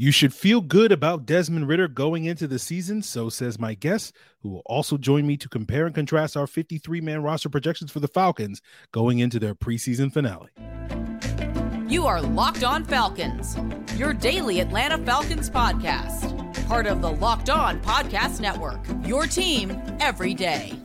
You should feel good about Desmond Ridder going into the season, so says my guest, who will also join me to compare and contrast our 53 man roster projections for the Falcons going into their preseason finale. You are Locked On Falcons, your daily Atlanta Falcons podcast, part of the Locked On Podcast Network, your team every day.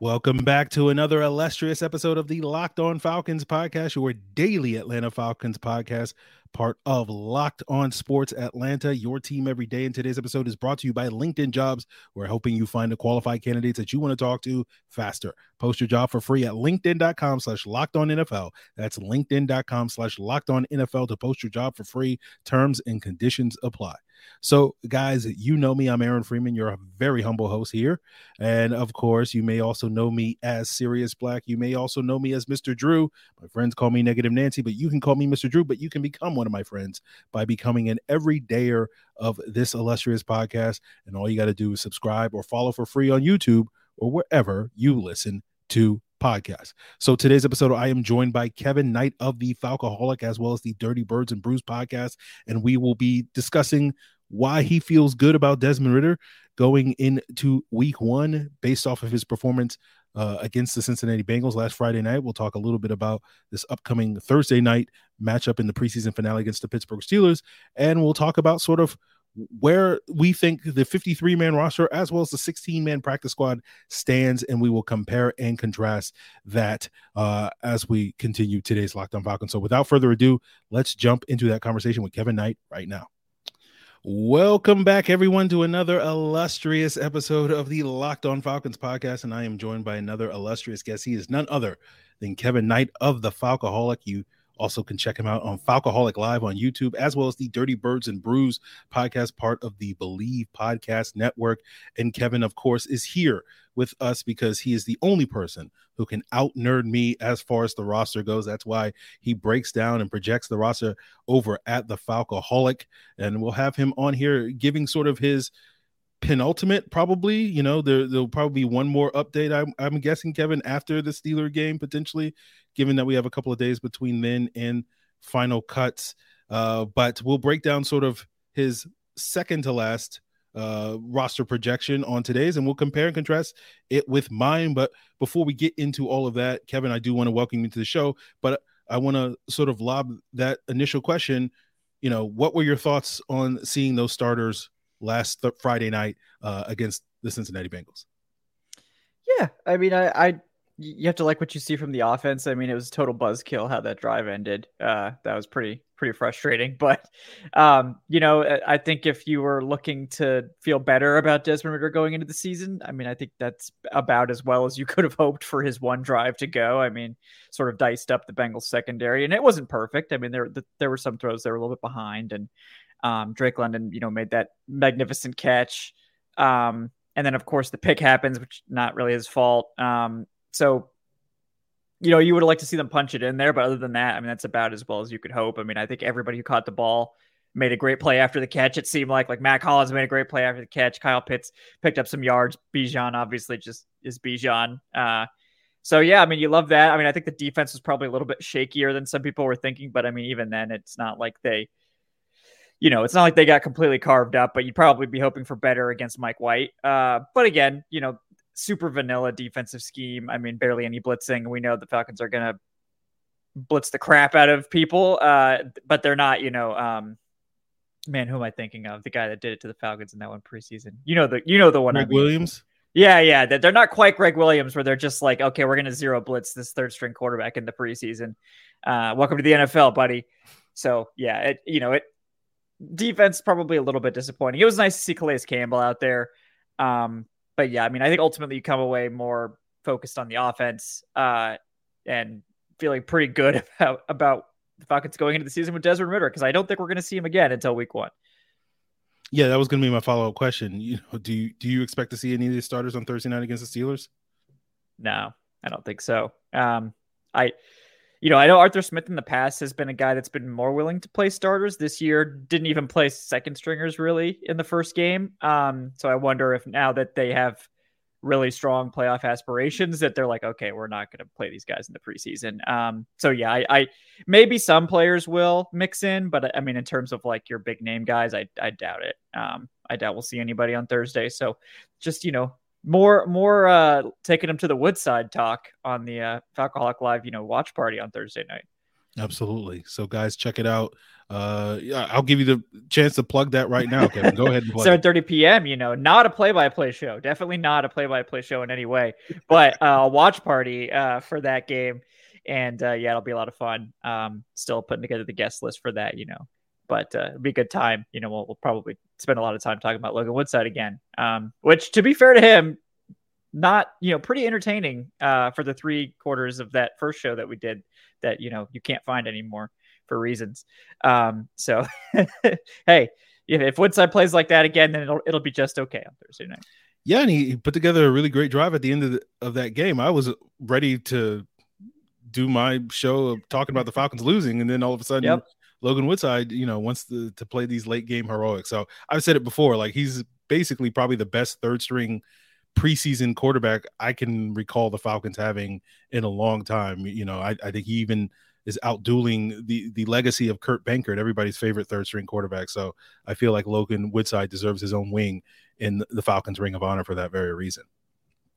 Welcome back to another illustrious episode of the Locked On Falcons podcast, your daily Atlanta Falcons podcast, part of Locked On Sports Atlanta, your team every day. And today's episode is brought to you by LinkedIn Jobs. We're helping you find the qualified candidates that you want to talk to faster. Post your job for free at LinkedIn.com slash locked on NFL. That's LinkedIn.com slash locked on NFL to post your job for free. Terms and conditions apply. So, guys, you know me. I'm Aaron Freeman, You're a very humble host here. And of course, you may also know me as Sirius Black. You may also know me as Mr. Drew. My friends call me Negative Nancy, but you can call me Mr. Drew, but you can become one of my friends by becoming an everydayer of this illustrious podcast. And all you got to do is subscribe or follow for free on YouTube or wherever you listen to podcast. So today's episode, I am joined by Kevin Knight of the Falcoholic as well as the Dirty Birds and Brews podcast, and we will be discussing why he feels good about Desmond Ridder going into Week One based off of his performance uh, against the Cincinnati Bengals last Friday night. We'll talk a little bit about this upcoming Thursday night matchup in the preseason finale against the Pittsburgh Steelers, and we'll talk about sort of where we think the 53 man roster as well as the 16 man practice squad stands and we will compare and contrast that uh, as we continue today's Locked On falcon So without further ado, let's jump into that conversation with Kevin Knight right now. Welcome back, everyone, to another illustrious episode of the Locked On Falcons podcast. And I am joined by another illustrious guest. He is none other than Kevin Knight of the Falcoholic. You also, can check him out on Falcoholic Live on YouTube, as well as the Dirty Birds and Brews podcast, part of the Believe Podcast Network. And Kevin, of course, is here with us because he is the only person who can out nerd me as far as the roster goes. That's why he breaks down and projects the roster over at the Falcoholic. And we'll have him on here giving sort of his penultimate probably you know there, there'll probably be one more update I'm, I'm guessing kevin after the steeler game potentially given that we have a couple of days between then and final cuts uh, but we'll break down sort of his second to last uh, roster projection on today's and we'll compare and contrast it with mine but before we get into all of that kevin i do want to welcome you to the show but i want to sort of lob that initial question you know what were your thoughts on seeing those starters last th- Friday night uh, against the Cincinnati Bengals. Yeah, I mean, I, I, you have to like what you see from the offense. I mean, it was total buzzkill how that drive ended. Uh, that was pretty pretty frustrating. But um, you know, I think if you were looking to feel better about Desmond Ridder going into the season, I mean, I think that's about as well as you could have hoped for his one drive to go. I mean, sort of diced up the Bengals secondary, and it wasn't perfect. I mean, there there were some throws that were a little bit behind, and um, Drake London, you know, made that magnificent catch. Um, and then of course the pick happens, which not really his fault. Um, so you know, you would liked to see them punch it in there, but other than that, I mean, that's about as well as you could hope. I mean, I think everybody who caught the ball made a great play after the catch. It seemed like like Mack Hollins made a great play after the catch. Kyle Pitts picked up some yards. Bijan obviously just is Bijan. Uh, so yeah, I mean, you love that. I mean, I think the defense was probably a little bit shakier than some people were thinking, but I mean, even then, it's not like they you know, it's not like they got completely carved up, but you'd probably be hoping for better against Mike White. Uh, but again, you know, super vanilla defensive scheme. I mean, barely any blitzing. We know the Falcons are going to blitz the crap out of people, uh, but they're not, you know, um, man, who am I thinking of? The guy that did it to the Falcons in that one preseason. You know the you know the one. Greg I mean. Williams. Yeah, yeah, they're not quite Gregg Williams, where they're just like, okay, we're going to zero blitz this third string quarterback in the preseason. Uh, welcome to the NFL, buddy. So yeah, it you know it defense probably a little bit disappointing. It was nice to see Calais Campbell out there. Um, but yeah, I mean, I think ultimately you come away more focused on the offense uh, and feeling pretty good about, about the Falcons going into the season with Desmond Ridder because I don't think we're going to see him again until week one. Yeah, that was going to be my follow up question. You know, do you do you expect to see any of these starters on Thursday night against the Steelers? No, I don't think so. Um, I you know, I know Arthur Smith in the past has been a guy that's been more willing to play starters. This year, didn't even play second stringers really in the first game. Um, so I wonder if now that they have really strong playoff aspirations, that they're like, okay, we're not going to play these guys in the preseason. Um, so yeah, I, I maybe some players will mix in, but I mean, in terms of like your big name guys, I I doubt it. Um, I doubt we'll see anybody on Thursday. So just you know, more more uh taking them to the woodside talk on the uh Falcoholic Live, you know, watch party on Thursday night. Absolutely. So guys, check it out. Uh yeah, I'll give you the chance to plug that right now, Kevin. Go ahead and plug 7 30 p.m. You know, not a play by play show. Definitely not a play by play show in any way, but uh, a watch party uh for that game. And uh yeah, it'll be a lot of fun. Um still putting together the guest list for that, you know but uh, it'll be a good time. You know, we'll, we'll, probably spend a lot of time talking about Logan Woodside again, um, which, to be fair to him, not you know pretty entertaining uh, for the three quarters of that first show that we did that you know you can't find anymore for reasons. Um, so, hey, if, if Woodside plays like that again, then it'll it'll be just okay on Thursday night. Yeah, and he put together a really great drive at the end of the, of that game. I was ready to do my show of talking about the Falcons losing, and then all of a sudden, yep. Logan Woodside, you know, wants to, to play these late game heroics. So I've said it before, like he's basically probably the best third string preseason quarterback I can recall the Falcons having in a long time. You know, I, I think he even is outdueling the the legacy of Kurt Benkert, everybody's favorite third string quarterback. So I feel like Logan Woodside deserves his own wing in the Falcons Ring of Honor for that very reason.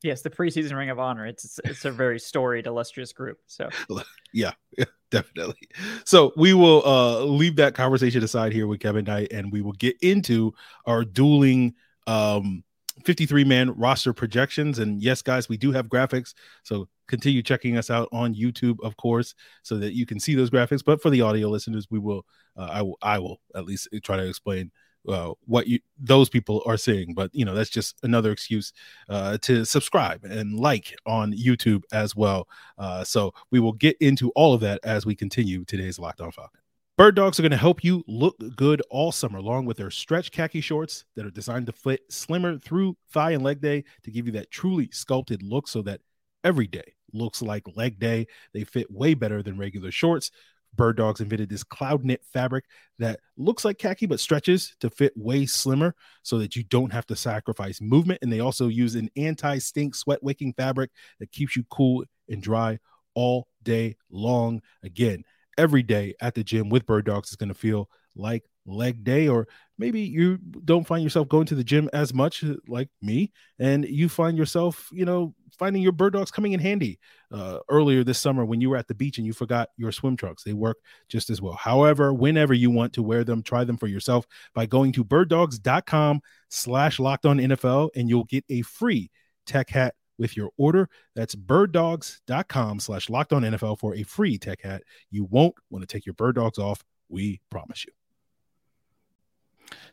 Yes, the preseason Ring of Honor. It's it's a very storied, illustrious group. So yeah, yeah, definitely. So we will uh leave that conversation aside here with Kevin Knight, and we will get into our dueling um 53 man roster projections. And yes, guys, we do have graphics. So continue checking us out on YouTube, of course, so that you can see those graphics. But for the audio listeners, we will, uh, I will, I will at least try to explain uh, what you those people are seeing. But you know, that's just another excuse uh, to subscribe and like on YouTube as well. Uh, so we will get into all of that as we continue today's Locked On Falcon. Bird Dogs are going to help you look good all summer long with their stretch khaki shorts that are designed to fit slimmer through thigh and leg day to give you that truly sculpted look so that every day looks like leg day. They fit way better than regular shorts. Bird Dogs invented this cloud knit fabric that looks like khaki but stretches to fit way slimmer so that you don't have to sacrifice movement. And they also use an anti stink sweat wicking fabric that keeps you cool and dry all day long. Again, every day at the gym with Bird Dogs is going to feel like leg day or maybe you don't find yourself going to the gym as much like me and you find yourself you know finding your bird dogs coming in handy uh, earlier this summer when you were at the beach and you forgot your swim trunks. They work just as well. However whenever you want to wear them try them for yourself by going to birddogs.com slash locked on nfl and you'll get a free tech hat with your order. That's birddogs.com slash locked on nfl for a free tech hat. You won't want to take your bird dogs off we promise you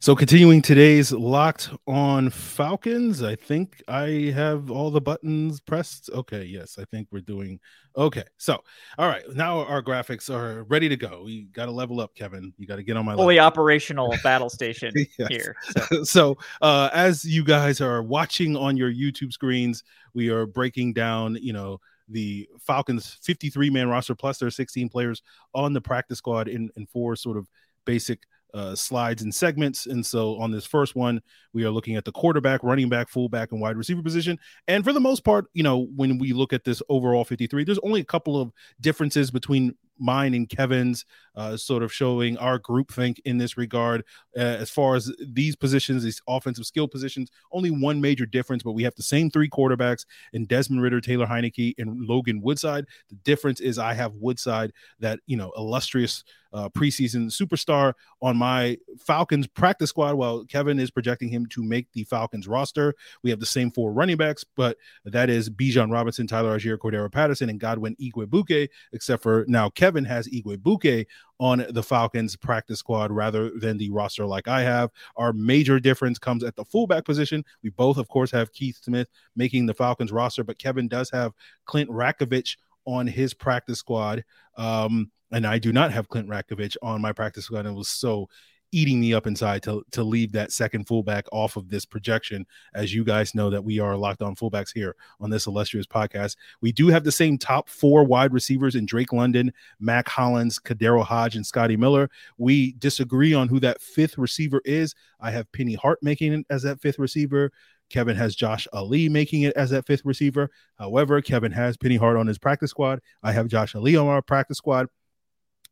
so continuing today's locked on Falcons, I think I have all the buttons pressed. Okay, yes, I think we're doing okay. So, all right, now our graphics are ready to go. We got to level up, Kevin. You got to get on my fully level. operational battle station here. So, so uh, as you guys are watching on your YouTube screens, we are breaking down, you know, the Falcons 53 man roster plus their 16 players on the practice squad in, in four sort of basic uh, slides and segments. And so on this first one, we are looking at the quarterback, running back, fullback, and wide receiver position. And for the most part, you know, when we look at this overall 53, there's only a couple of differences between mine and Kevin's, uh, sort of showing our group think in this regard. Uh, as far as these positions, these offensive skill positions, only one major difference, but we have the same three quarterbacks in Desmond Ridder, Taylor Heinicke, and Logan Woodside. The difference is I have Woodside, that you know illustrious uh, preseason superstar on my Falcons practice squad, while Kevin is projecting him to make the Falcons roster. We have the same four running backs, but that is Bijan Robinson, Tyler Allgeier, Cordarrelle Patterson, and Godwin Igwebuike, except for now Kevin has Igwebuike on the Falcons practice squad rather than the roster like I have. Our major difference comes at the fullback position. We both, of course, have Keith Smith making the Falcons roster, but Kevin does have Clint Ratkovich on his practice squad. Um, and I do not have Clint Ratkovich on my practice squad. And it was so eating me up inside to to leave that second fullback off of this projection. As you guys know, that we are locked on fullbacks here on this illustrious podcast. We do have the same top four wide receivers in Drake London, Mack Hollins, KhaDarel Hodge, and Scotty Miller. We disagree on who that fifth receiver is. I have Penny Hart making it as that fifth receiver. Kevin has Josh Ali making it as that fifth receiver. However, Kevin has Penny Hart on his practice squad. I have Josh Ali on our practice squad.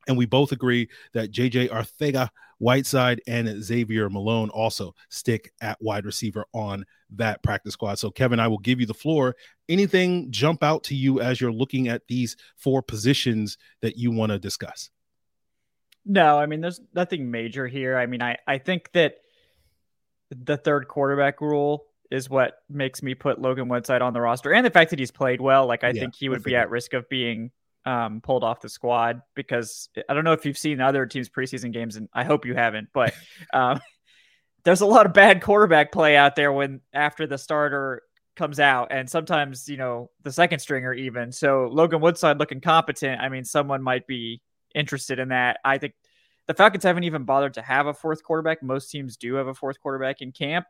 And we both agree that JJ Arthega Whiteside and Xavier Malone also stick at wide receiver on that practice squad. So, Kevin, I will give you the floor. Anything jump out to you as you're looking at these four positions that you want to discuss? No, I mean, there's nothing major here. I mean, I, I think that the third quarterback rule is what makes me put Logan Whiteside on the roster, and the fact that he's played well. Like, I yeah, think he would be at risk of being um, pulled off the squad because I don't know if you've seen other teams' preseason games, and I hope you haven't, but um, there's a lot of bad quarterback play out there when after the starter comes out, and sometimes you know the second stringer even. So Logan Woodside looking competent. I mean, someone might be interested in that. I think the Falcons haven't even bothered to have a fourth quarterback. Most teams do have a fourth quarterback in camp.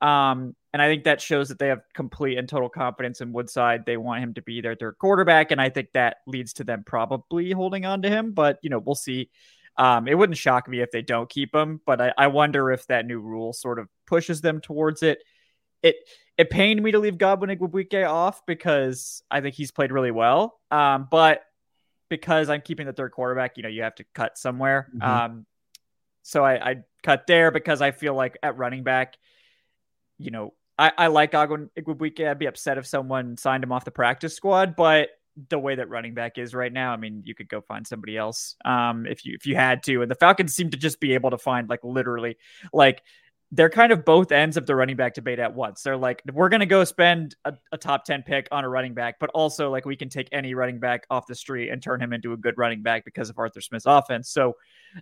Um, and I think that shows that they have complete and total confidence in Woodside. They want him to be their third quarterback, and I think that leads to them probably holding on to him. But you know, we'll see. Um, it wouldn't shock me if they don't keep him, but I, I wonder if that new rule sort of pushes them towards it. It it pained me to leave Godwin Igwebuike off because I think he's played really well. Um, but because I'm keeping the third quarterback, you know, you have to cut somewhere. Mm-hmm. Um, so I, I cut there because I feel like at running back you know, I, I like Godwin Igwebuike. I'd be upset if someone signed him off the practice squad, but the way that running back is right now, I mean, you could go find somebody else um, if you if you had to. And the Falcons seem to just be able to find like literally like they're kind of both ends of the running back debate at once. They're like, we're going to go spend a, a, top 10 pick on a running back, but also like we can take any running back off the street and turn him into a good running back because of Arthur Smith's offense. So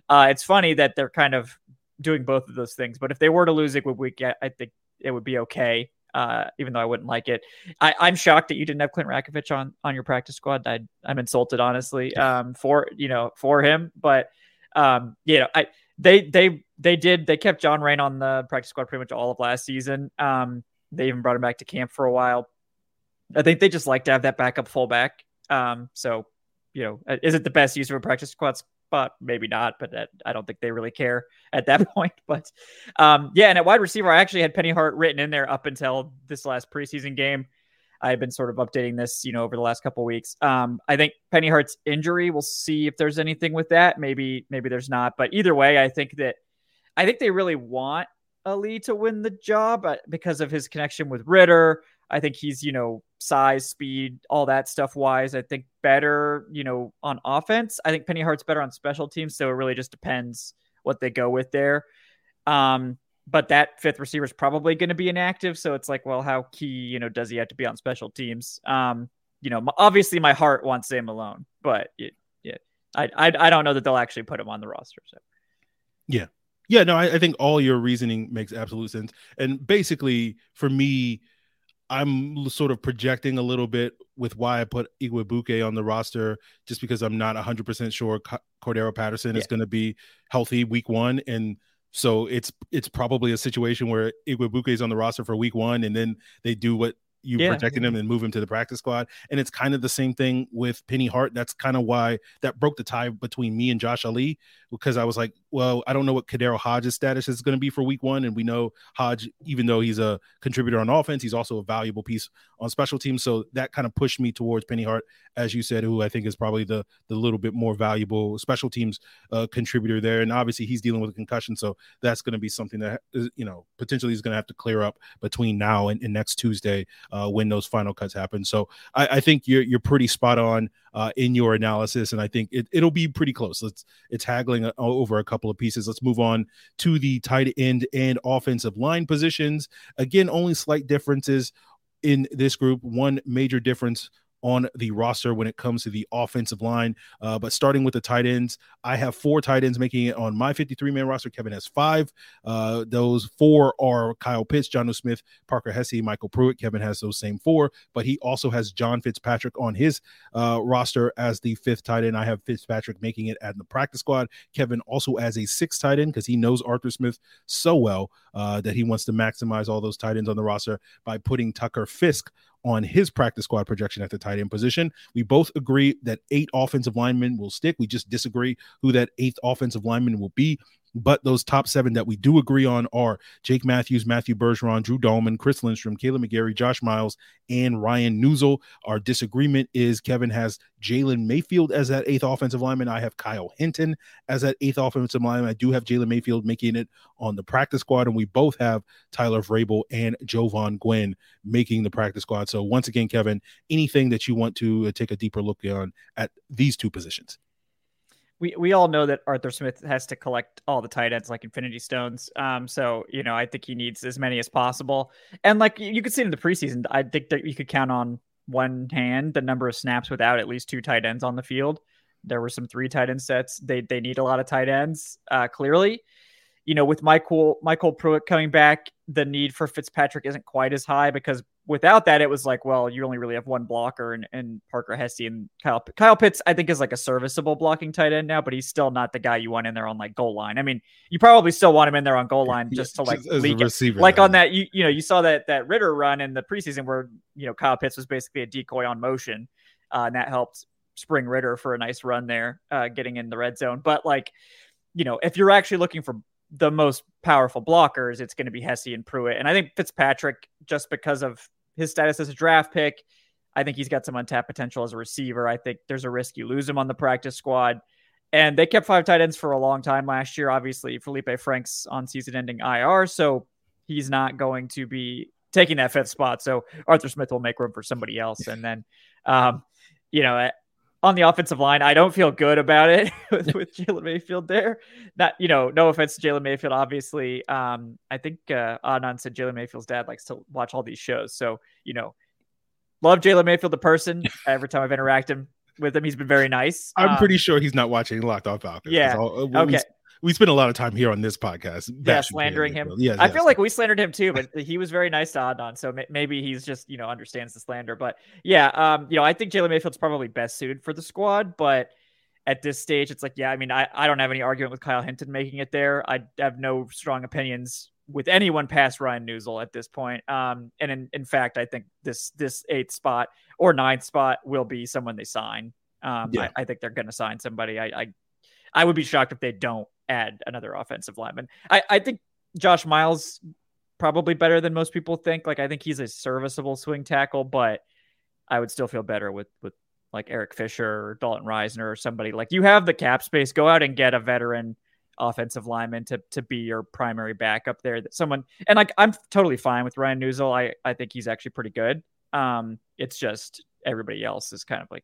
uh, it's funny that they're kind of doing both of those things. But if they were to lose Igwebuike, I think it would be okay. Uh, even though I wouldn't like it, I, am shocked that you didn't have Clint Ratkovich on on your practice squad. I, am insulted, honestly, um, for you know for him. But um, you know, I they they they did they kept John Raine on the practice squad pretty much all of last season. Um, they even brought him back to camp for a while. I think they just like to have that backup fullback. Um, so you know, is it the best use of a practice squad spot? Maybe not, but that, I don't think they really care at that point. But um, yeah, and at wide receiver, I actually had Penny Hart written in there up until this last preseason game. I've been sort of updating this, you know, over the last couple weeks. Um, I think Penny Hart's injury. We'll see if there's anything with that. Maybe, maybe there's not. But either way, I think that I think they really want Ali to win the job uh, because of his connection with Ridder. I think he's, you know, size, speed, all that stuff wise. I think better, you know, on offense. I think Penny Hart's better on special teams. So it really just depends what they go with there. Um, but that fifth receiver is probably going to be inactive. So it's like, well, how key, you know, does he have to be on special teams? Um, you know, obviously my heart wants Sam Malone, but it, yeah, I, I, I don't know that they'll actually put him on the roster. So, yeah. Yeah, no, I, I think all your reasoning makes absolute sense. And basically, for me, I'm sort of projecting a little bit with why I put Igwebuike on the roster, just because I'm not 100% sure Cordarrelle Patterson yeah. is going to be healthy week one. And so it's it's probably a situation where Igwebuike is on the roster for week one, and then they do what you yeah. protecting him and move him to the practice squad. And it's kind of the same thing with Penny Hart. That's kind of why that broke the tie between me and Josh Ali because I was like, well, I don't know what KhaDarel Hodge's status is going to be for week one. And we know Hodge, even though he's a contributor on offense, he's also a valuable piece on special teams. So that kind of pushed me towards Penny Hart, as you said, who I think is probably the the little bit more valuable special teams uh, contributor there. And obviously he's dealing with a concussion. So that's going to be something that, you know, potentially he's going to have to clear up between now and, and next Tuesday uh, when those final cuts happen. So I, I think you're, you're pretty spot on uh, in your analysis. And I think it, it'll be pretty close. Let's, it's haggling over a couple of pieces. Let's move on to the tight end and offensive line positions. Again, only slight differences in this group. One major difference on the roster when it comes to the offensive line. Uh, but starting with the tight ends, I have four tight ends making it on my 53 man roster. Kevin has five. Uh, those four are Kyle Pitts, Jonnu Smith, Parker Hesse, MyCole Pruitt. Kevin has those same four, but he also has John Fitzpatrick on his uh, roster as the fifth tight end. I have Fitzpatrick making it at the practice squad. Kevin also as a sixth tight end because he knows Arthur Smith so well uh, that he wants to maximize all those tight ends on the roster by putting Tucker Fisk on his practice squad projection at the tight end position. We both agree that eight offensive linemen will stick. We just disagree who that eighth offensive lineman will be. But those top seven that we do agree on are Jake Matthews, Matthew Bergeron, Drew Dalman, Chris Lindstrom, Kaleb McGary, Josh Miles, and Ryan Neuzil. Our disagreement is Kevin has Jalen Mayfield as that eighth offensive lineman. I have Kyle Hinton as that eighth offensive lineman. I do have Jalen Mayfield making it on the practice squad, and we both have Tyler Vrabel and Jovaughn Gwyn making the practice squad. So once again, Kevin, anything that you want to take a deeper look on at these two positions? We we all know that Arthur Smith has to collect all the tight ends like Infinity Stones. Um, so you know, I think he needs as many as possible. And like you could see in the preseason, I think that you could count on one hand the number of snaps without at least two tight ends on the field. There were some three tight end sets. They they need a lot of tight ends, uh, clearly you know, with MyCole MyCole Pruitt coming back, the need for Fitzpatrick isn't quite as high because without that, it was like, well, you only really have one blocker and, and Parker Hesse and Kyle Kyle Pitts. I think is like a serviceable blocking tight end now, but he's still not the guy you want in there on like goal line. I mean, you probably still want him in there on goal line just to like just leak receiver, like on that. You you know, you saw that that Ridder run in the preseason where you know Kyle Pitts was basically a decoy on motion, uh, and that helped spring Ridder for a nice run there, uh, getting in the red zone. But like, you know, if you're actually looking for the most powerful blockers, it's going to be Hesse and Pruitt. And I think Fitzpatrick, just because of his status as a draft pick, I think he's got some untapped potential as a receiver. I think there's a risk you lose him on the practice squad. And they kept five tight ends for a long time last year. Obviously, Felipe Franks on season ending IR. So he's not going to be taking that fifth spot. So Arthur Smith will make room for somebody else. And then, um, you know, on the offensive line, I don't feel good about it with, with Jalen Mayfield there. Not, you know, no offense to Jalen Mayfield, obviously. Um, I think uh, Adnan said Jalen Mayfield's dad likes to watch all these shows. So, you know, love Jalen Mayfield, the person. Every time I've interacted with him, he's been very nice. I'm um, pretty sure he's not watching Locked On Falcons. Yeah. All, uh, okay we spend a lot of time here on this podcast. Yeah, slandering him. Yeah, I yes. feel like we slandered him too, but he was very nice to Adnan, so maybe he's just you know understands the slander. But yeah, um, you know, I think Jalen Mayfield's probably best suited for the squad, but at this stage, it's like, yeah, I mean, I, I don't have any argument with Kyle Hinton making it there. I have no strong opinions with anyone past Ryan Neuzil at this point. Um, and in, in fact, I think this this eighth spot or ninth spot will be someone they sign. Um, yeah. I, I, think they're going to sign somebody. I, I I would be shocked if they don't add another offensive lineman. I, I think Josh Miles probably better than most people think. Like I think he's a serviceable swing tackle, but I would still feel better with with like Eric Fisher or Dalton Risner or somebody. Like you have the cap space, go out and get a veteran offensive lineman to to be your primary backup there. That someone and like I'm totally fine with Ryan Neuzil. I I think he's actually pretty good. Um, it's just everybody else is kind of like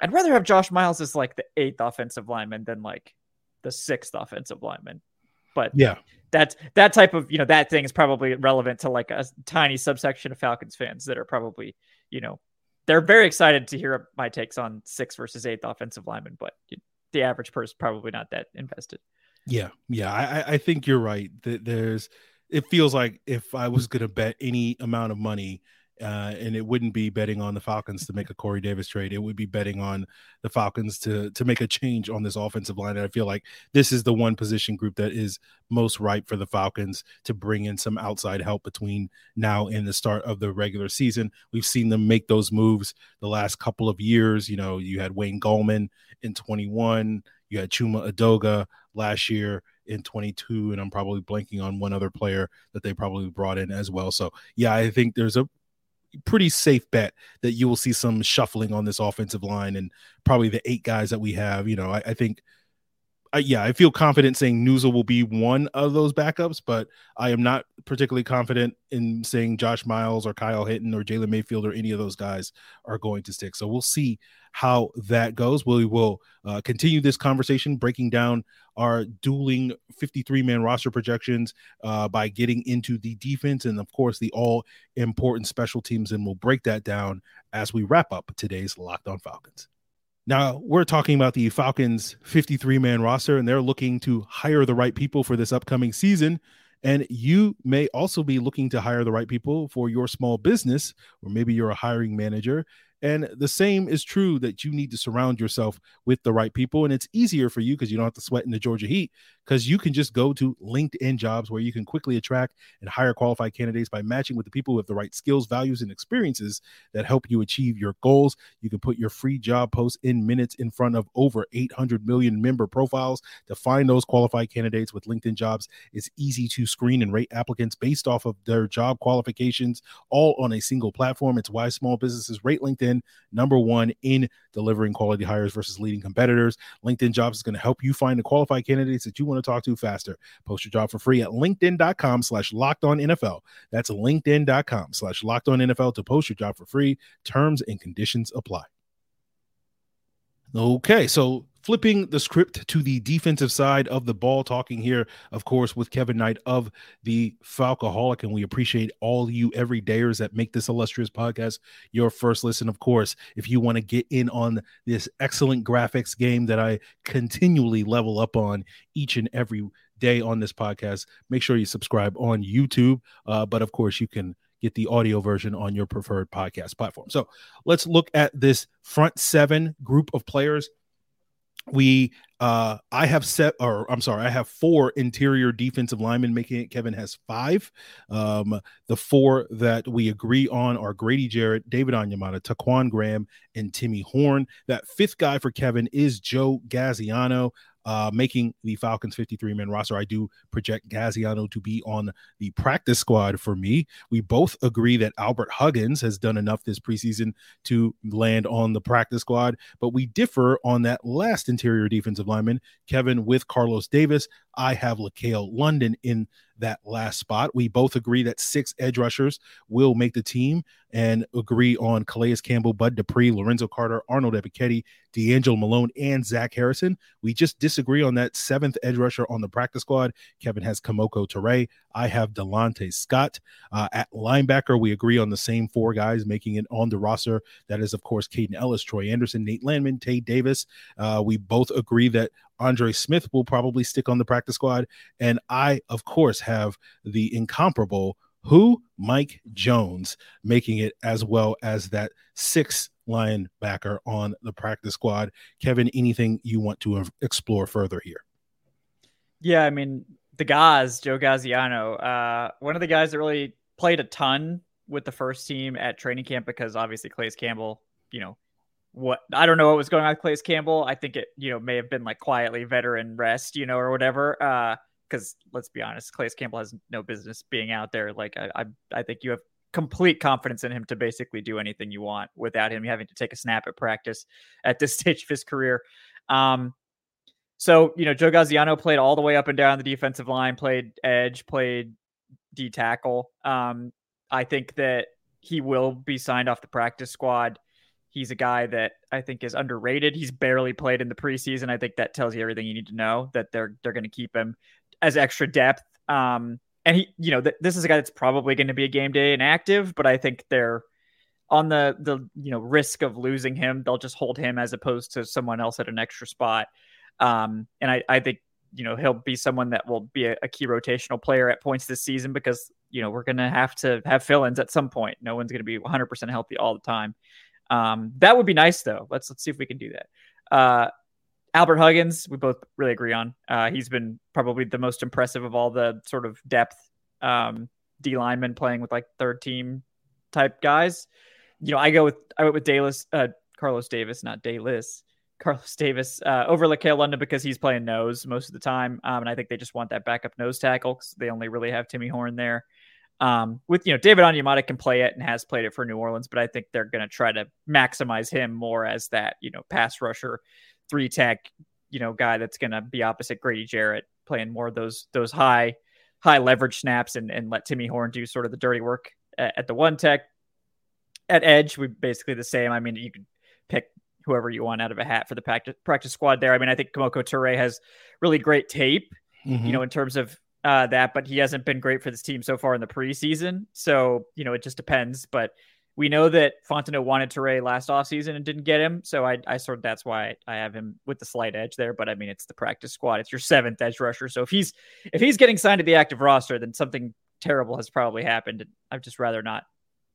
I'd rather have Josh Miles as like the eighth offensive lineman than like the sixth offensive lineman. But yeah, that's that type of you know that thing is probably relevant to like a tiny subsection of Falcons fans that are probably you know they're very excited to hear my takes on six versus eighth offensive lineman, but the average person probably not that invested. Yeah, yeah, I, I think you're right. That there's, it feels like if I was going to bet any amount of money uh, and it wouldn't be betting on the Falcons to make a Corey Davis trade. It would be betting on the Falcons to to make a change on this offensive line. And I feel like this is the one position group that is most ripe for the Falcons to bring in some outside help between now and the start of the regular season. We've seen them make those moves the last couple of years. You know, you had Wayne Gallman in 21, you had Chuma Edoga last year in 22 and i'm probably blanking on one other player that they probably brought in as well so yeah i think there's a pretty safe bet that you will see some shuffling on this offensive line and probably the eight guys that we have. You know, I, I think I, yeah, I feel confident saying Neuzil will be one of those backups, but I am not particularly confident in saying Josh Miles or Kyle Hinton or Jalen Mayfield or any of those guys are going to stick. So we'll see how that goes. We will uh, continue this conversation, breaking down our dueling 53 man roster projections uh, by getting into the defense and, of course, the all important special teams. And we'll break that down as we wrap up today's Locked On Falcons. Now, we're talking about the Falcons 53 man roster, and they're looking to hire the right people for this upcoming season. And you may also be looking to hire the right people for your small business, or maybe you're a hiring manager and the same is true that you need to surround yourself with the right people. And it's easier for you because you don't have to sweat in the Georgia heat because you can just go to LinkedIn jobs where you can quickly attract and hire qualified candidates by matching with the people with the right skills, values, and experiences that help you achieve your goals. You can put your free job post in minutes in front of over 800 million member profiles to find those qualified candidates with LinkedIn jobs. It's easy to screen and rate applicants based off of their job qualifications, all on a single platform. It's why small businesses rate LinkedIn Number one in delivering quality hires versus leading competitors. LinkedIn Jobs is going to help you find the qualified candidates that you want to talk to faster. Post your job for free at linkedin.com slash locked on NFL. That's linkedin.com slash locked on NFL to post your job for free. Terms and conditions apply. Okay, so flipping the script to the defensive side of the ball, talking here, of course, with Kevin Knight of the Falcoholic. And we appreciate all you everydayers that make this illustrious podcast your first listen. Of course, if you want to get in on this excellent graphics game that I continually level up on each and every day on this podcast, make sure you subscribe on YouTube. Uh, but of course, you can get the audio version on your preferred podcast platform. So let's look at this front seven group of players we uh i have set or i'm sorry i have four interior defensive linemen making it kevin has five. Um the four that we agree on are grady jarrett david onyemata ta'quon graham and timmy horne. That fifth guy for kevin is joe gaziano uh, making the Falcons 53 man roster. I do project Gaziano to be on the practice squad for me. We both agree that Albert Huggins has done enough this preseason to land on the practice squad, but we differ on that last interior defensive lineman, Kevin, with Carlos Davis. I have LaCale London in that last spot. We both agree that six edge rushers will make the team and agree on Calais Campbell, Bud Dupree, Lorenzo Carter, Arnold Ebiketie, DeAngelo Malone, and Zach Harrison. We just disagree on that seventh edge rusher on the practice squad. Kevin has Kemoko Turay. I have Delonte Scott. Uh, at linebacker, we agree on the same four guys making it on the roster. That is, of course, Kaden Elliss, Troy Anderson, Nate Landman, Tae Davis. Uh, we both agree that Andre Smith will probably stick on the practice squad. And I, of course, have the incomparable who Mike Jones making it as well as that sixth linebacker on the practice squad. Kevin, anything you want to explore further here? Yeah, I mean, the guys, Joe Gaziano, uh, one of the guys that really played a ton with the first team at training camp because obviously Calais Campbell, you know, what I don't know what was going on with Calais Campbell. I think it, you know, may have been like quietly veteran rest, you know, or whatever. Uh, because let's be honest, Calais Campbell has no business being out there. Like I, I, I think you have complete confidence in him to basically do anything you want without him having to take a snap at practice at this stage of his career. Um, so you know, Joe Gaziano played all the way up and down the defensive line, played edge, played D tackle. Um, I think that he will be signed off the practice squad. He's a guy that I think is underrated. He's barely played in the preseason. I think that tells you everything you need to know that they're they're going to keep him as extra depth. Um, and he, you know, th- this is a guy that's probably going to be a game day inactive, but I think they're on the the you know risk of losing him. They'll just hold him as opposed to someone else at an extra spot. Um, and I, I think you know he'll be someone that will be a, a key rotational player at points this season because you know we're going to have to have fill-ins at some point. No one's going to be 100% healthy all the time. Um, that would be nice though. Let's let's see if we can do that. Uh, Albert Huggins, we both really agree on. Uh, he's been probably the most impressive of all the sort of depth um, D linemen playing with like third team type guys. You know, I go with I went with Davis, uh, Carlos Davis, not Davis, Carlos Davis uh, over LaCale London because he's playing nose most of the time, um, and I think they just want that backup nose tackle because they only really have Timmy Horne there. Um, with you know David Onyemata can play it and has played it for New Orleans, but I think they're going to try to maximize him more as that you know pass rusher, three tech, you know, guy that's going to be opposite Grady Jarrett, playing more of those those high high leverage snaps and and let Timmy Horne do sort of the dirty work at, at the one tech. At edge, we basically the same. I mean, you could pick whoever you want out of a hat for the practice practice squad there. I mean, I think Kemoko Turay has really great tape, mm-hmm. you know, in terms of uh, that, but he hasn't been great for this team so far in the preseason. So, you know, it just depends. But we know that Fontenot wanted Turay last offseason and didn't get him. So I, I sort of that's why I have him with the slight edge there. But I mean, it's the practice squad. It's your seventh edge rusher. So if he's if he's getting signed to the active roster, then something terrible has probably happened. I'd just rather not,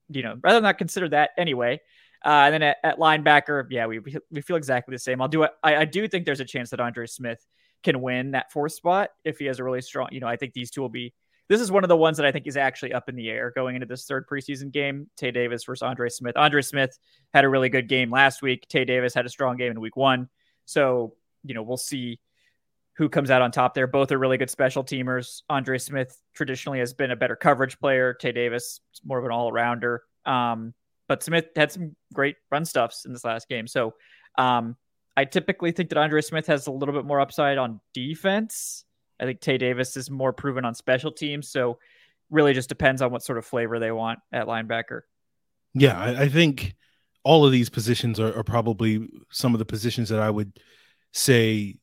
you know, rather not consider that anyway. Uh, and then at, at, linebacker, yeah, we we feel exactly the same. I'll do it. I do think there's a chance that Andre Smith can win that fourth spot if he has a really strong. You know, I think these two will be. This is one of the ones that I think is actually up in the air going into this third preseason game. Tae Davis versus Andre Smith. Andre Smith had a really good game last week. Tae Davis had a strong game in week one. So you know, we'll see who comes out on top there. Both are really good special teamers. Andre Smith traditionally has been a better coverage player. Tae Davis is more of an all rounder. Um, but Smith had some great run stuffs in this last game. So um, I typically think that Andre Smith has a little bit more upside on defense. I think Tae Davis is more proven on special teams. So really just depends on what sort of flavor they want at linebacker. Yeah, I, I think all of these positions are, are, probably some of the positions that I would say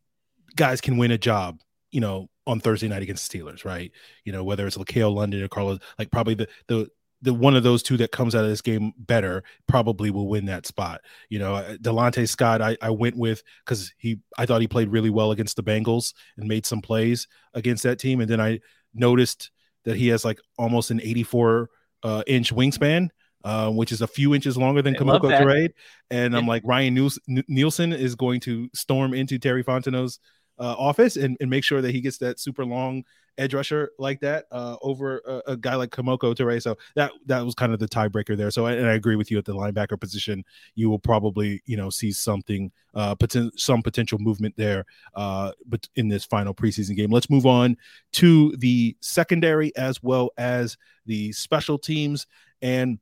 guys can win a job, you know, on Thursday night against the Steelers, right? You know, whether it's LaCale London or Carlos, like probably the the the one of those two that comes out of this game better probably will win that spot. You know, Delonte Scott, I, I went with because he I thought he played really well against the Bengals and made some plays against that team, and then I noticed that he has like almost an 84 uh, inch wingspan. Uh, which is a few inches longer than Kemoko Turay. And I'm like, Ryan Nielsen is going to storm into Terry Fontenot's uh, office and, and make sure that he gets that super long edge rusher like that uh, over a, a, guy like Kemoko Turay. So that that was kind of the tiebreaker there. So and I agree with you at the linebacker position, you will probably you know see something uh, poten- some potential movement there, uh, but in this final preseason game. Let's move on to the secondary as well as the special teams and.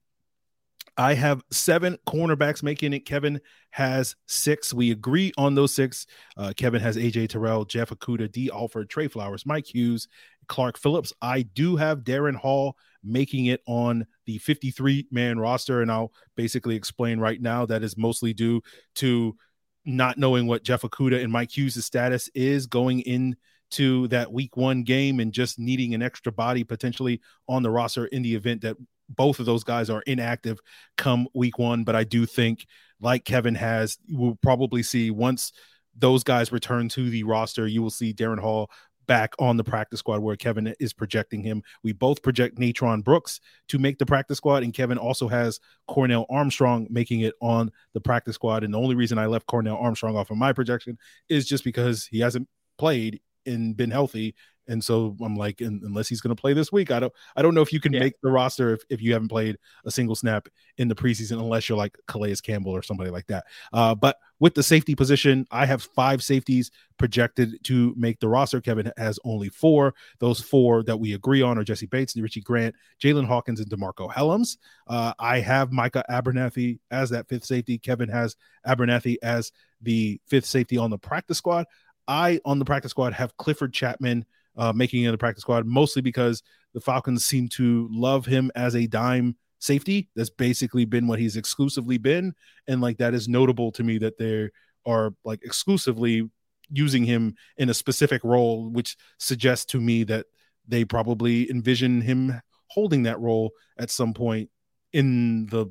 I have seven cornerbacks making it. Kevin has six. We agree on those six. Uh, Kevin has AJ Terrell, Jeff Okudah, Dee Alford, Tre Flowers, Mike Hughes, Clark Phillips. I do have Darren Hall making it on the 53 man roster. And I'll basically explain right now that is mostly due to not knowing what Jeff Okudah and Mike Hughes' status is going into that week one game and just needing an extra body potentially on the roster in the event that both of those guys are inactive come week one. But I do think, like Kevin has, we'll probably see once those guys return to the roster, you will see Darren Hall back on the practice squad where Kevin is projecting him. We both project Natrone Brooks to make the practice squad, and Kevin also has Cornell Armstrong making it on the practice squad. And the only reason I left Cornell Armstrong off of my projection is just because he hasn't played and been healthy and so I'm like, unless he's going to play this week, I don't, I don't know if you can yeah. make the roster if, if you haven't played a single snap in the preseason, unless you're like Calais Campbell or somebody like that. Uh, but with the safety position, I have five safeties projected to make the roster. Kevin has only four. Those four that we agree on are Jessie Bates, Richie Grant, Jaylinn Hawkins, and DeMarcco Hellams. Uh, I have Micah Abernathy as that fifth safety. Kevin has Abernathy as the fifth safety on the practice squad. I on the practice squad have Clifford Chattman uh, making it a practice squad, mostly because the Falcons seem to love him as a dime safety. That's basically been what he's exclusively been. And like that is notable to me that they are like exclusively using him in a specific role, which suggests to me that they probably envision him holding that role at some point in the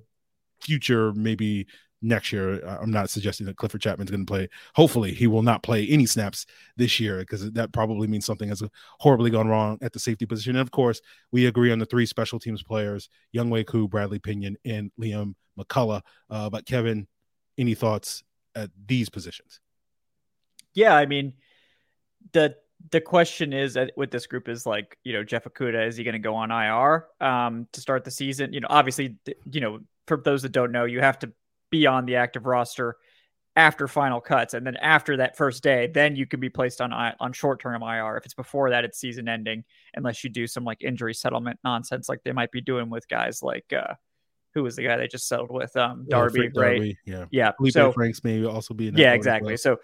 future, maybe next year. I'm not suggesting that Clifford Chattman's going to play. Hopefully, he will not play any snaps this year because that probably means something has horribly gone wrong at the safety position. And of course, we agree on the three special teams players: Younghoe Koo, Bradley Pinion, and Liam McCullough. Uh, but Kevin, any thoughts at these positions? Yeah, I mean, the the question is uh, with this group is like you know Jeff Okudah is he going to go on IR um, to start the season? You know, obviously, you know for those that don't know, you have to be on the active roster after final cuts, and then after that first day, then you can be placed on on short term IR. If it's before that, it's season ending, unless you do some like injury settlement nonsense, like they might be doing with guys like uh, who was the guy they just settled with, um, Darby, right? Darby, yeah, yeah. Felipe so Franks may also be yeah, exactly. So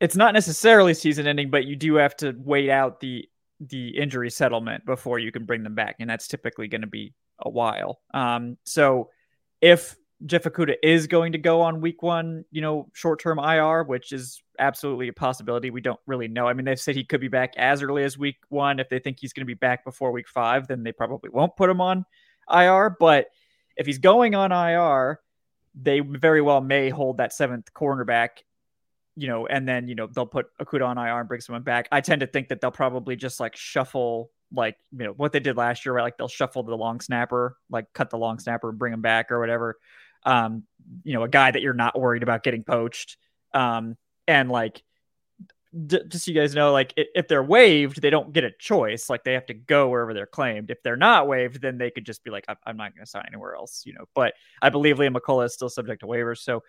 it's not necessarily season ending, but you do have to wait out the the injury settlement before you can bring them back, and that's typically going to be a while. Um, so if Jeff Okudah is going to go on week one, you know, short term IR, which is absolutely a possibility. We don't really know. I mean, they've said he could be back as early as week one. If they think he's going to be back before week five, then they probably won't put him on IR. But if he's going on IR, they very well may hold that seventh cornerback, you know, and then, you know, they'll put Okudah on IR and bring someone back. I tend to think that they'll probably just like shuffle like you know what they did last year, right? Like they'll shuffle the long snapper, like cut the long snapper and bring him back or whatever um, you know, a guy that you're not worried about getting poached. Um, and like, d- just so you guys know, like if they're waived, they don't get a choice. Like they have to go wherever they're claimed. If they're not waived, then they could just be like, I'm not going to sign anywhere else, you know. But I believe Liam McCullough is still subject to waivers, so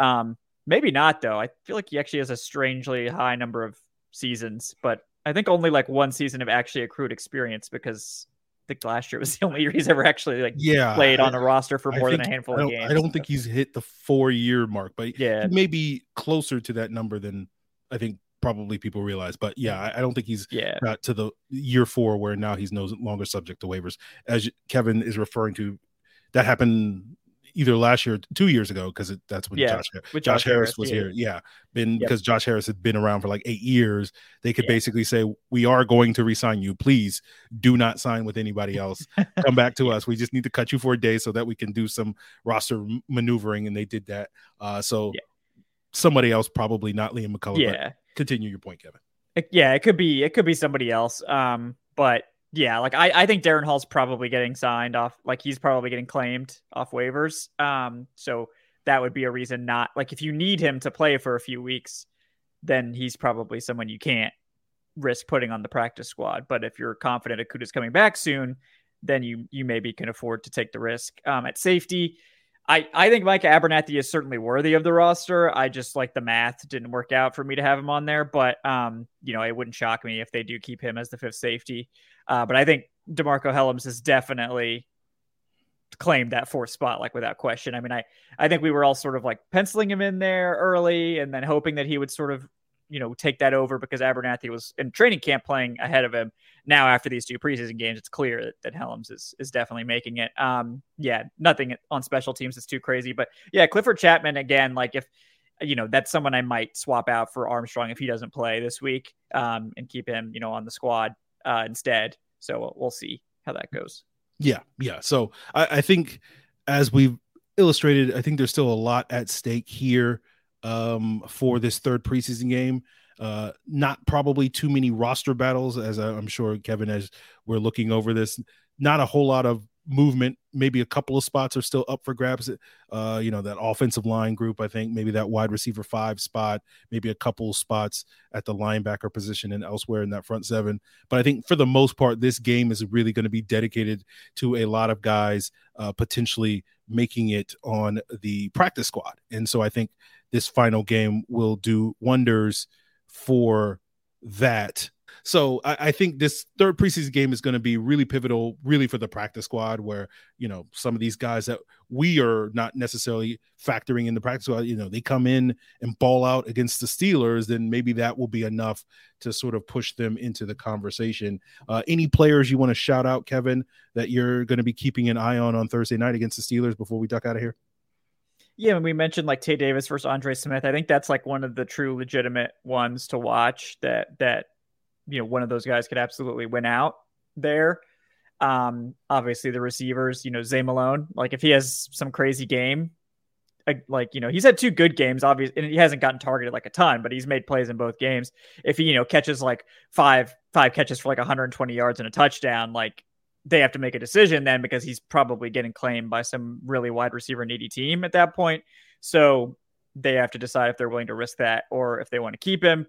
um, maybe not though. I feel like he actually has a strangely high number of seasons, but I think only like one season of actually accrued experience because think last year was the only year he's ever actually like yeah played on a roster for more than a handful of games. I don't think he's hit the four year mark, but yeah, he may be closer to that number than I think probably people realize. But yeah, I, I don't think he's yeah. got to the year four where now he's no longer subject to waivers. As Kevin is referring to, that happened either last year, two years ago, because that's when yeah, Josh, Josh, Josh Harris, Harris was yeah. here. Yeah, been yep. because Josh Harris had been around for like eight years. They could yeah. basically say, "We are going to resign you. Please do not sign with anybody else. Come back to us. We just need to cut you for a day so that we can do some roster maneuvering." And they did that. Uh, so somebody else, probably not Liam McCullough. Yeah. continue your point, Kevin. It, yeah, it could be. It could be somebody else. Um, but yeah, like I, I think Darren Hall's probably getting signed off. Like he's probably getting claimed off waivers. Um, so that would be a reason not like if you need him to play for a few weeks, then he's probably someone you can't risk putting on the practice squad. But if you're confident Okudah's coming back soon, then you you maybe can afford to take the risk. Um, at safety, I, I think Micah Abernathy is certainly worthy of the roster. I just like the math didn't work out for me to have him on there, but um, you know, it wouldn't shock me if they do keep him as the fifth safety. Uh, but I think DeMarcco Hellams has definitely claimed that fourth spot, like without question. I mean, I I think we were all sort of like penciling him in there early and then hoping that he would sort of you know take that over because Abernathy was in training camp playing ahead of him. Now after these two preseason games, it's clear that, that Hellams is is definitely making it. Um, yeah, nothing on special teams is too crazy, but yeah, Clifford Chattman again. Like if you know that's someone I might swap out for Armstrong if he doesn't play this week, um, and keep him you know on the squad uh, instead. So we'll see how that goes. Yeah, yeah. So I, I think as we've illustrated, I think there's still a lot at stake here um, for this third preseason game. Uh, not probably too many roster battles, as I'm sure Kevin, as we're looking over this, not a whole lot of movement. Maybe a couple of spots are still up for grabs. Uh, you know, that offensive line group, I think maybe that wide receiver five spot, maybe a couple spots at the linebacker position and elsewhere in that front seven. But I think for the most part, this game is really going to be dedicated to a lot of guys uh, potentially making it on the practice squad. And so I think this final game will do wonders for that so I, I, think this third preseason game is going to be really pivotal, really for the practice squad, where you know some of these guys that we are not necessarily factoring in the practice squad, you know, they come in and ball out against the Steelers, then maybe that will be enough to sort of push them into the conversation. Uh, any players you want to shout out, Kevin, that you're going to be keeping an eye on on Thursday night against the Steelers before we duck out of here? Yeah, when we mentioned like Tae Davis versus Andre Smith, I think that's like one of the true legitimate ones to watch that that you know one of those guys could absolutely win out there. Um, obviously the receivers, you know, Zay Malone, like if he has some crazy game, like you know, he's had two good games, obviously, and he hasn't gotten targeted like a ton, but he's made plays in both games. If he, you know, catches like five five catches for like 120 yards and a touchdown, like they have to make a decision then because he's probably getting claimed by some really wide receiver needy team at that point. So they have to decide if they're willing to risk that or if they want to keep him.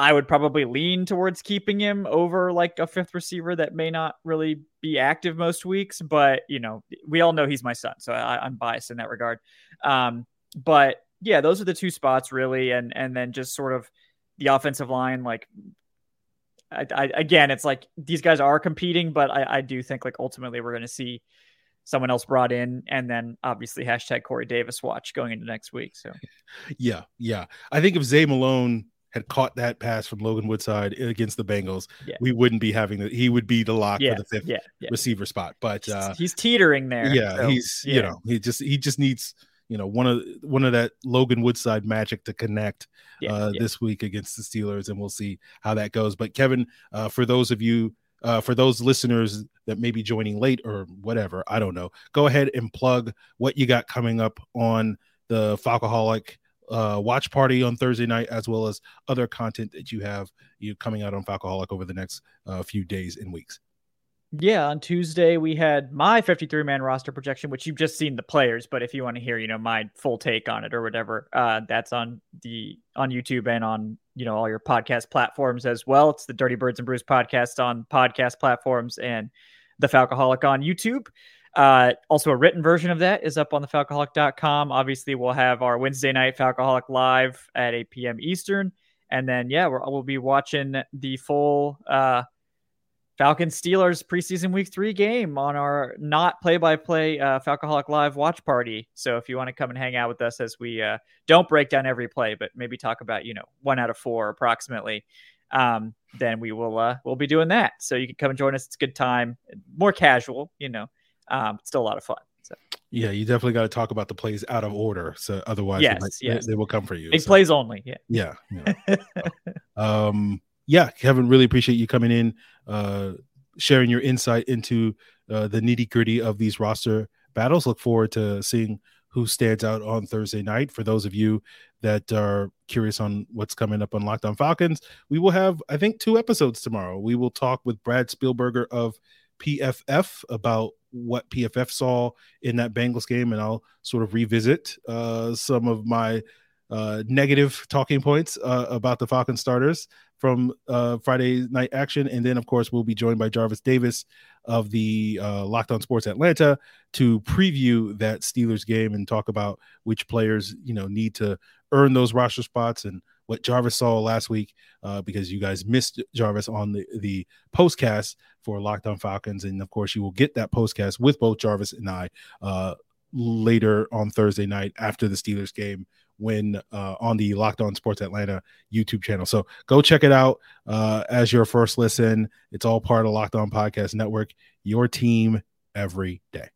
I would probably lean towards keeping him over like a fifth receiver that may not really be active most weeks. But you know, we all know he's my son, so I, am biased in that regard. Um, but yeah, those are the two spots really, and and then just sort of the offensive line. Like, I, I again, it's like these guys are competing, but I, I do think like ultimately we're going to see someone else brought in, and then obviously hashtag Corey Davis watch going into next week. So, yeah, yeah, I think if Zay Malone had caught that pass from Logan Woodside against the Bengals, Yeah. we wouldn't be having the, he would be the lock Yeah, for the fifth yeah, receiver spot. But uh, he's teetering there. yeah, so, he's you know he just he just needs you know one of one of that Logan Woodside magic to connect uh, this week against the Steelers, and we'll see how that goes. But Kevin, uh, for those of you. Uh, for those listeners that may be joining late or whatever, I don't know. Go ahead and plug what you got coming up on the Falcoholic uh, watch party on Thursday night, as well as other content that you have you coming out on Falcoholic over the next uh, few days and weeks. Yeah, on Tuesday we had my 53 man roster projection, which you've just seen the players, but if you want to hear, you know, my full take on it or whatever, uh, that's on the on YouTube and on you know all your podcast platforms as well. It's the Dirty Birds and Brews podcast on podcast platforms and the Falcoholic on YouTube. Uh, also, a written version of that is up on the falcoholic.com. Obviously, we'll have our Wednesday night Falcoholic live at 8 p.m. Eastern. And then, yeah, we'll be watching the full uh, Steelers preseason week three game on our not play by play Falcoholic Live watch party. So if you want to come and hang out with us as we uh, don't break down every play, but maybe talk about, you know, one out of four approximately, um, then we will uh, we'll be doing that. So you can come and join us. It's a good time, more casual, you know, um, still a lot of fun. So Yeah, you definitely got to talk about the plays out of order. So otherwise, they Yes, might- yes. They, they will come for you. big So, plays only. Yeah. Yeah. yeah. um, yeah, Kevin, really appreciate you coming in, uh, sharing your insight into uh, the nitty gritty of these roster battles. Look forward to seeing who stands out on Thursday night. For those of you that are curious on what's coming up on Locked On Falcons, we will have, I think, two episodes tomorrow. We will talk with Brad Spielberger of PFF about what PFF saw in that Bengals game, and I'll sort of revisit uh, some of my uh, negative talking points uh, about the Falcon starters from uh, Friday night action. And then, of course, we'll be joined by Jarvis Davis of the uh, Locked On Sports Atlanta to preview that Steelers game and talk about which players you know need to earn those roster spots and what Jarvis saw last week uh, because you guys missed Jarvis on the the postcast for Locked On Falcons, and of course you will get that postcast with both Jarvis and I uh, later on Thursday night after the Steelers game when uh, on the Locked On Sports Atlanta YouTube channel. So go check it out uh, as your first listen. It's all part of Locked On Podcast Network. Your team every day.